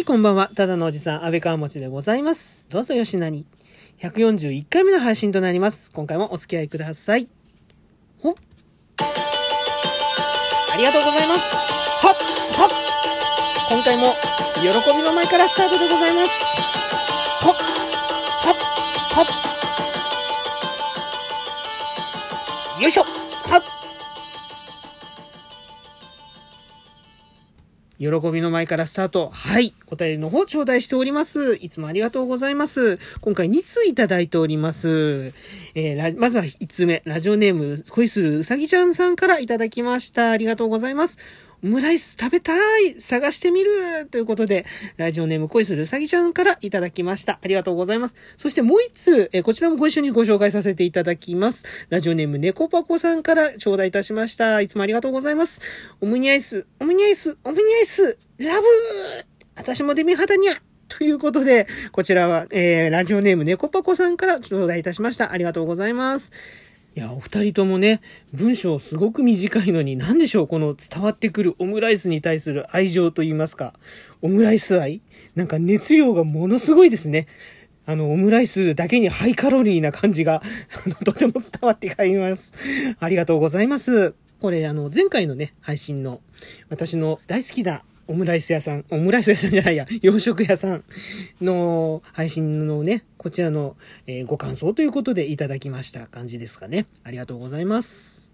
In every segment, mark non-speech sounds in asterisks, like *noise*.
い、こんばんは。ただのおじさん、安倍川持でございます。どうぞよしなに。141回目の配信となります。今回もお付き合いください。ほ。ありがとうございます。はっ、はっ。今回も、喜びの前からスタートでございます。ほっ、はっ、はっ。よいしょ喜びの前からスタート。はい。お便りの方頂戴しております。いつもありがとうございます。今回2通いただいております。えーまずは1通目。ラジオネーム、恋するうさぎちゃんさんからいただきました。ありがとうございます。オムライス食べたい探してみるということで、ラジオネーム恋するうさぎちゃんからいただきました。ありがとうございます。そしてもう一通、えこちらもご一緒にご紹介させていただきます。ラジオネーム猫パコさんから頂戴いたしました。いつもありがとうございます。オムニアイス、オムニアイス、オムニアイス、ラブ私もデミ肌にゃということで、こちらは、えー、ラジオネーム猫パコさんから頂戴いたしました。ありがとうございます。いや、お二人ともね、文章すごく短いのに、なんでしょう、この伝わってくるオムライスに対する愛情と言いますか、オムライス愛？なんか熱量がものすごいですね。あの、オムライスだけにハイカロリーな感じが、とても伝わって帰ります。ありがとうございます。これ、あの、前回のね、配信の、私の大好きなオムライス屋さん、オムライス屋さんじゃないや、*laughs* 洋食屋さんの配信のね、こちらの、えご感想ということでいただきました感じですかね。ありがとうございます。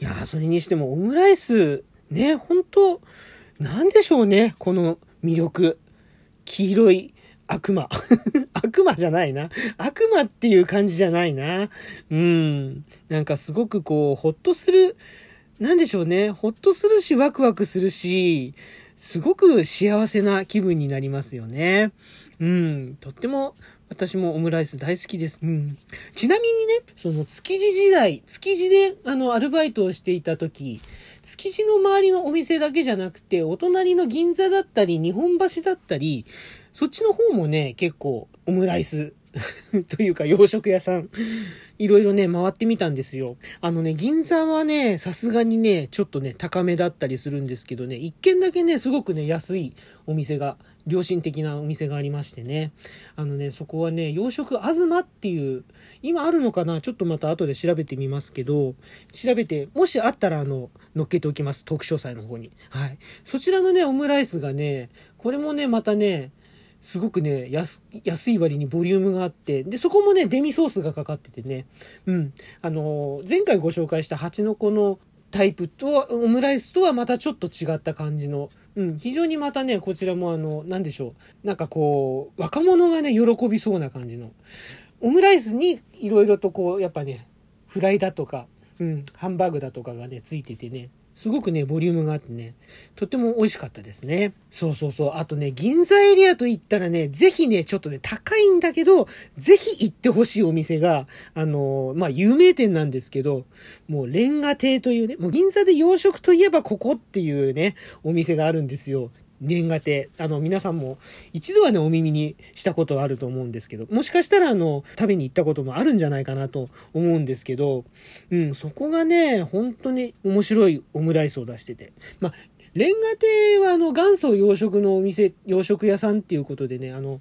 いやー、それにしてもオムライス、ね、本当なんでしょうね、この魅力。黄色い悪魔。*laughs* 悪魔じゃないな。悪魔っていう感じじゃないな。うん。なんかすごくこう、ほっとする、なんでしょうね。ほっとするし、ワクワクするし、すごく幸せな気分になりますよね。うん。とっても、私もオムライス大好きです。うん。ちなみにね、その築地時代、築地であの、アルバイトをしていた時、築地の周りのお店だけじゃなくて、お隣の銀座だったり、日本橋だったり、そっちの方もね、結構、オムライス *laughs* というか洋食屋さん、いろいろね、回ってみたんですよ。あのね、銀座はね、さすがにね、ちょっとね、高めだったりするんですけどね、一軒だけね、すごくね、安いお店が、良心的なお店がありましてね。あのね、そこはね、洋食あずまっていう、今あるのかなちょっとまた後で調べてみますけど、調べて、もしあったらあの、乗っけておきます。特詳細の方に。はい。そちらのね、オムライスがね、これもね、またね、すごくね、安、安い割にボリュームがあって、で、そこもね、デミソースがかかっててね、うん。あの、前回ご紹介した蜂の子のタイプと、オムライスとはまたちょっと違った感じの、うん、非常にまたね、こちらもあの、なんでしょう。なんかこう、若者がね、喜びそうな感じの。オムライスにいろいろとこう、やっぱね、フライだとか、うん、ハンバーグだとかがね、ついててね、すごくね、ボリュームがあってね、とっても美味しかったですね。そうそうそう。あとね、銀座エリアと言ったらね、ぜひね、ちょっとね、高いんだけど、ぜひ行ってほしいお店が、あのーまあ、有名店なんですけど、もう、レンガ亭というね、もう銀座で洋食といえばここっていうね、お店があるんですよ。レンガ亭。あの、皆さんも一度はね、お耳にしたことはあると思うんですけど、もしかしたらあの、食べに行ったこともあるんじゃないかなと思うんですけど、うん、そこがね、本当に面白いオムライスを出してて。まあ、レンガ亭はあの、元祖洋食のお店、洋食屋さんっていうことでね、あの、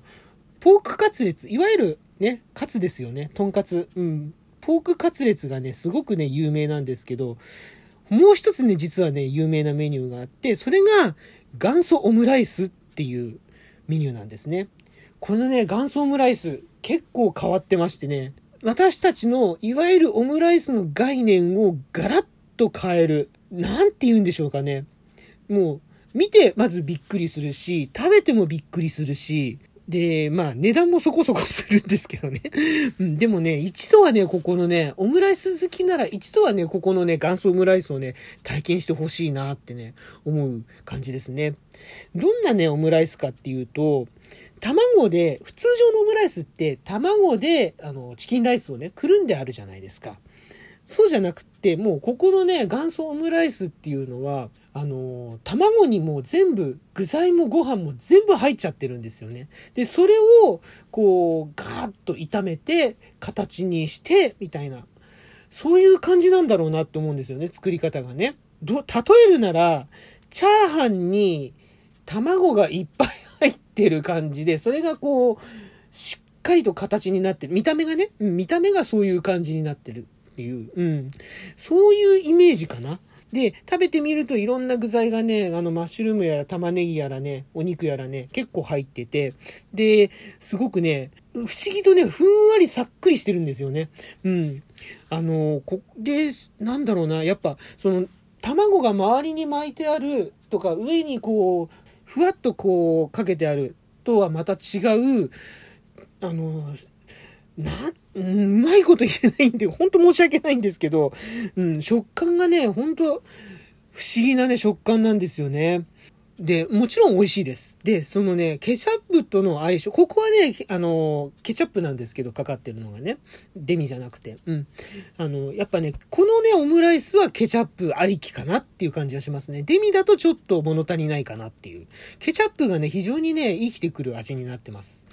ポークカツレツ、いわゆるね、カツですよね、とんかつ。うん。ポークカツレツがね、すごくね、有名なんですけど、もう一つね、実はね、有名なメニューがあって、それが元祖オムライスっていうメニューなんですね。このね、元祖オムライス、結構変わってましてね、私たちのいわゆるオムライスの概念をガラッと変える。なんて言うんでしょうかね。もう、見てまずびっくりするし、食べてもびっくりするし、で、まあ値段もそこそこするんですけどね。*laughs* でもね、一度はね、ここのね、オムライス好きなら一度はね、ここのね、元祖オムライスをね、体験してほしいなってね、思う感じですね。どんなね、オムライスかっていうと、卵で、普通常のオムライスって卵で、あの、チキンライスをね、くるんであるじゃないですか。そうじゃなくって、もうここのね、元祖オムライスっていうのは、あの卵にもう全部、具材もご飯も全部入っちゃってるんですよね。で、それを、こう、ガーッと炒めて、形にして、みたいな。そういう感じなんだろうなって思うんですよね、作り方がね。ど、例えるなら、チャーハンに卵がいっぱい入ってる感じで、それがこう、しっかりと形になってる。見た目がね、見た目がそういう感じになってるっていう、うん。そういうイメージかな。で、食べてみるといろんな具材がね、あの、マッシュルームやら玉ねぎやらね、お肉やらね、結構入ってて、で、すごくね、不思議とね、ふんわりさっくりしてるんですよね。うん。あの、こ、で、なんだろうな、やっぱ、その、卵が周りに巻いてあるとか、上にこう、ふわっとこう、かけてあるとはまた違う、あの、な、う、まいこと言えないんで、ほんと申し訳ないんですけど、うん、食感がね、ほんと不思議なね、食感なんですよね。で、もちろん美味しいです。で、そのね、ケチャップとの相性、ここはね、あの、ケチャップなんですけど、かかってるのがね、デミじゃなくて、うん。あの、やっぱね、このね、オムライスはケチャップありきかなっていう感じがしますね。デミだとちょっと物足りないかなっていう。ケチャップがね、非常にね、生きてくる味になってます。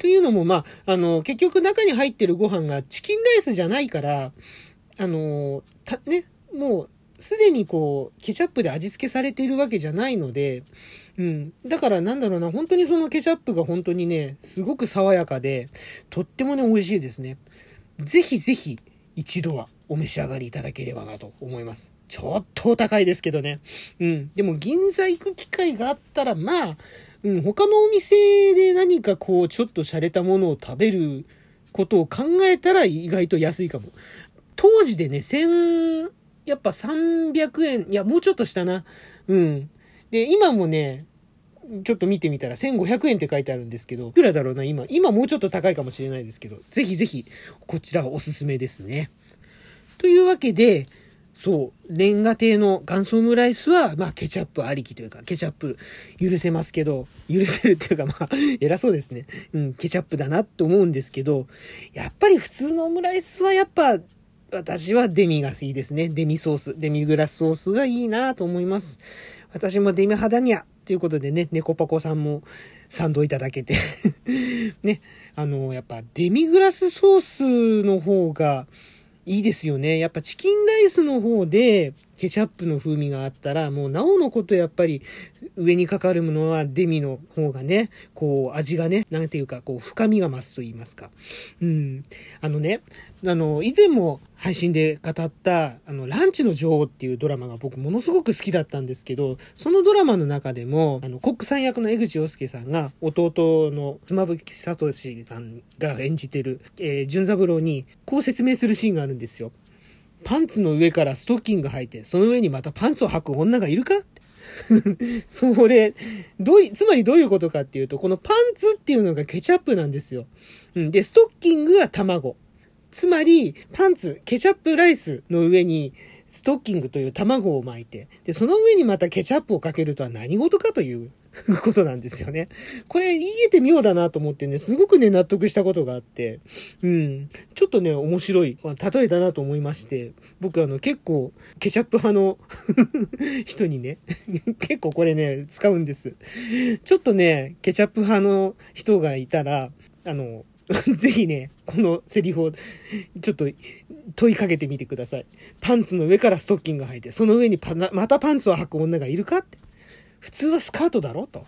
というのも、まあ、あの、結局中に入ってるご飯がチキンライスじゃないから、あの、た、ね、もう、すでにこう、ケチャップで味付けされているわけじゃないので、うん。だからなんだろうな、本当にそのケチャップが本当にね、すごく爽やかで、とってもね、美味しいですね。ぜひぜひ、一度はお召し上がりいただければなと思います。ちょっとお高いですけどね。うん。でも銀座行く機会があったら、まあ、うん、他のお店で何かこう、ちょっと洒落たものを食べることを考えたら意外と安いかも。当時でね、千、やっぱ300円、いや、もうちょっとしたな。うん。で、今もね、ちょっと見てみたら1500円って書いてあるんですけど、いくらだろうな、今。今もうちょっと高いかもしれないですけど、ぜひぜひ、こちらおすすめですね。というわけで、そう、レンガ亭の元祖オムライスは、まあ、ケチャップありきというか、ケチャップ許せますけど、許せるっていうか、まあ、*laughs* 偉そうですね。うん、ケチャップだなって思うんですけど、やっぱり普通のオムライスはやっぱ、私はデミがいいですね。デミソース、デミグラスソースがいいなと思います。私もデミ肌にゃということでね、猫パコさんも賛同いただけて *laughs* ね、あの、やっぱデミグラスソースの方が、いいですよね。やっぱチキンライスの方でケチャップの風味があったら、もうなおのことやっぱり上にかかるものはデミの方がね、こう味がね、なんていうかこう深みが増すと言いますか。うん。あのね、あの、以前も配信で語った、あの、ランチの女王っていうドラマが僕ものすごく好きだったんですけど、そのドラマの中でも、あの、コックさん役の江口洋介さんが、弟の妻夫木聡さんが演じてる、えー、純三郎に、こう説明するシーンがあるんですよ。パンツの上からストッキング履いて、その上にまたパンツを履く女がいるか？*laughs* それ、どうい、つまりどういうことかっていうと、このパンツっていうのがケチャップなんですよ。うん。で、ストッキングは卵。つまり、パンツ、ケチャップライスの上に、ストッキングという卵を巻いて、で、その上にまたケチャップをかけるとは何事かという *laughs* ことなんですよね。これ言えて妙だなと思ってね、すごくね、納得したことがあって、うん、ちょっとね、面白い例えだなと思いまして、僕あの結構ケチャップ派の *laughs* 人にね、*laughs* 結構これね、使うんです。ちょっとね、ケチャップ派の人がいたら、あの、*laughs* ぜひね、このセリフをちょっと問いかけてみてください。パンツの上からストッキング履いて、その上にパまたパンツを履く女がいるかって。普通はスカートだろと。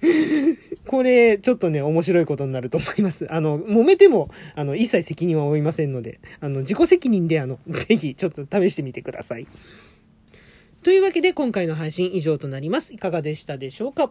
*laughs* これ、ちょっとね、面白いことになると思います。あの、揉めても、あの、一切責任は負いませんので、あの、自己責任で、あの、ぜひ、ちょっと試してみてください。というわけで、今回の配信以上となります。いかがでしたでしょうか？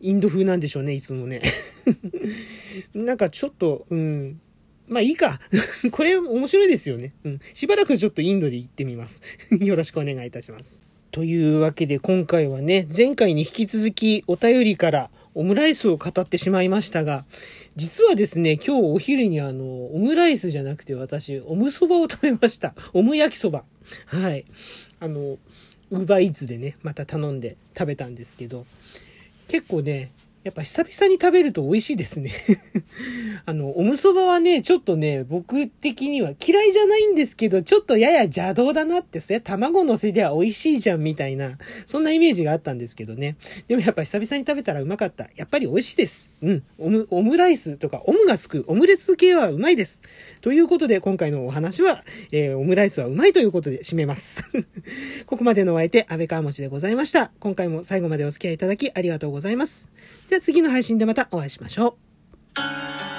インド風なんでしょうね、いつもね。*laughs* なんかちょっと、うん。まあいいか。*laughs* これ面白いですよね。うん。しばらくちょっとインドで行ってみます。*laughs* よろしくお願いいたします。というわけで今回はね、前回に引き続きお便りからオムライスを語ってしまいましたが、実はですね、今日お昼にあの、オムライスじゃなくて私、オムそばを食べました。オム焼きそば。はい。あの、ウーバーイーツでね、また頼んで食べたんですけど、結構ね、やっぱ久々に食べると美味しいですね。*laughs* あの、おむそばはね、ちょっとね、僕的には嫌いじゃないんですけど、ちょっとやや邪道だなって、それ卵のせりゃ美味しいじゃんみたいな、そんなイメージがあったんですけどね。でもやっぱ久々に食べたらうまかった。やっぱり美味しいです。うん。オム、オムライスとか、オムがつく、オムレツ系はうまいです。ということで、今回のお話は、えー、オムライスはうまいということで締めます。*laughs* ここまでのお相手、安倍川持でございました。今回も最後までお付き合いいただきありがとうございます。では次の配信でまたお会いしましょう。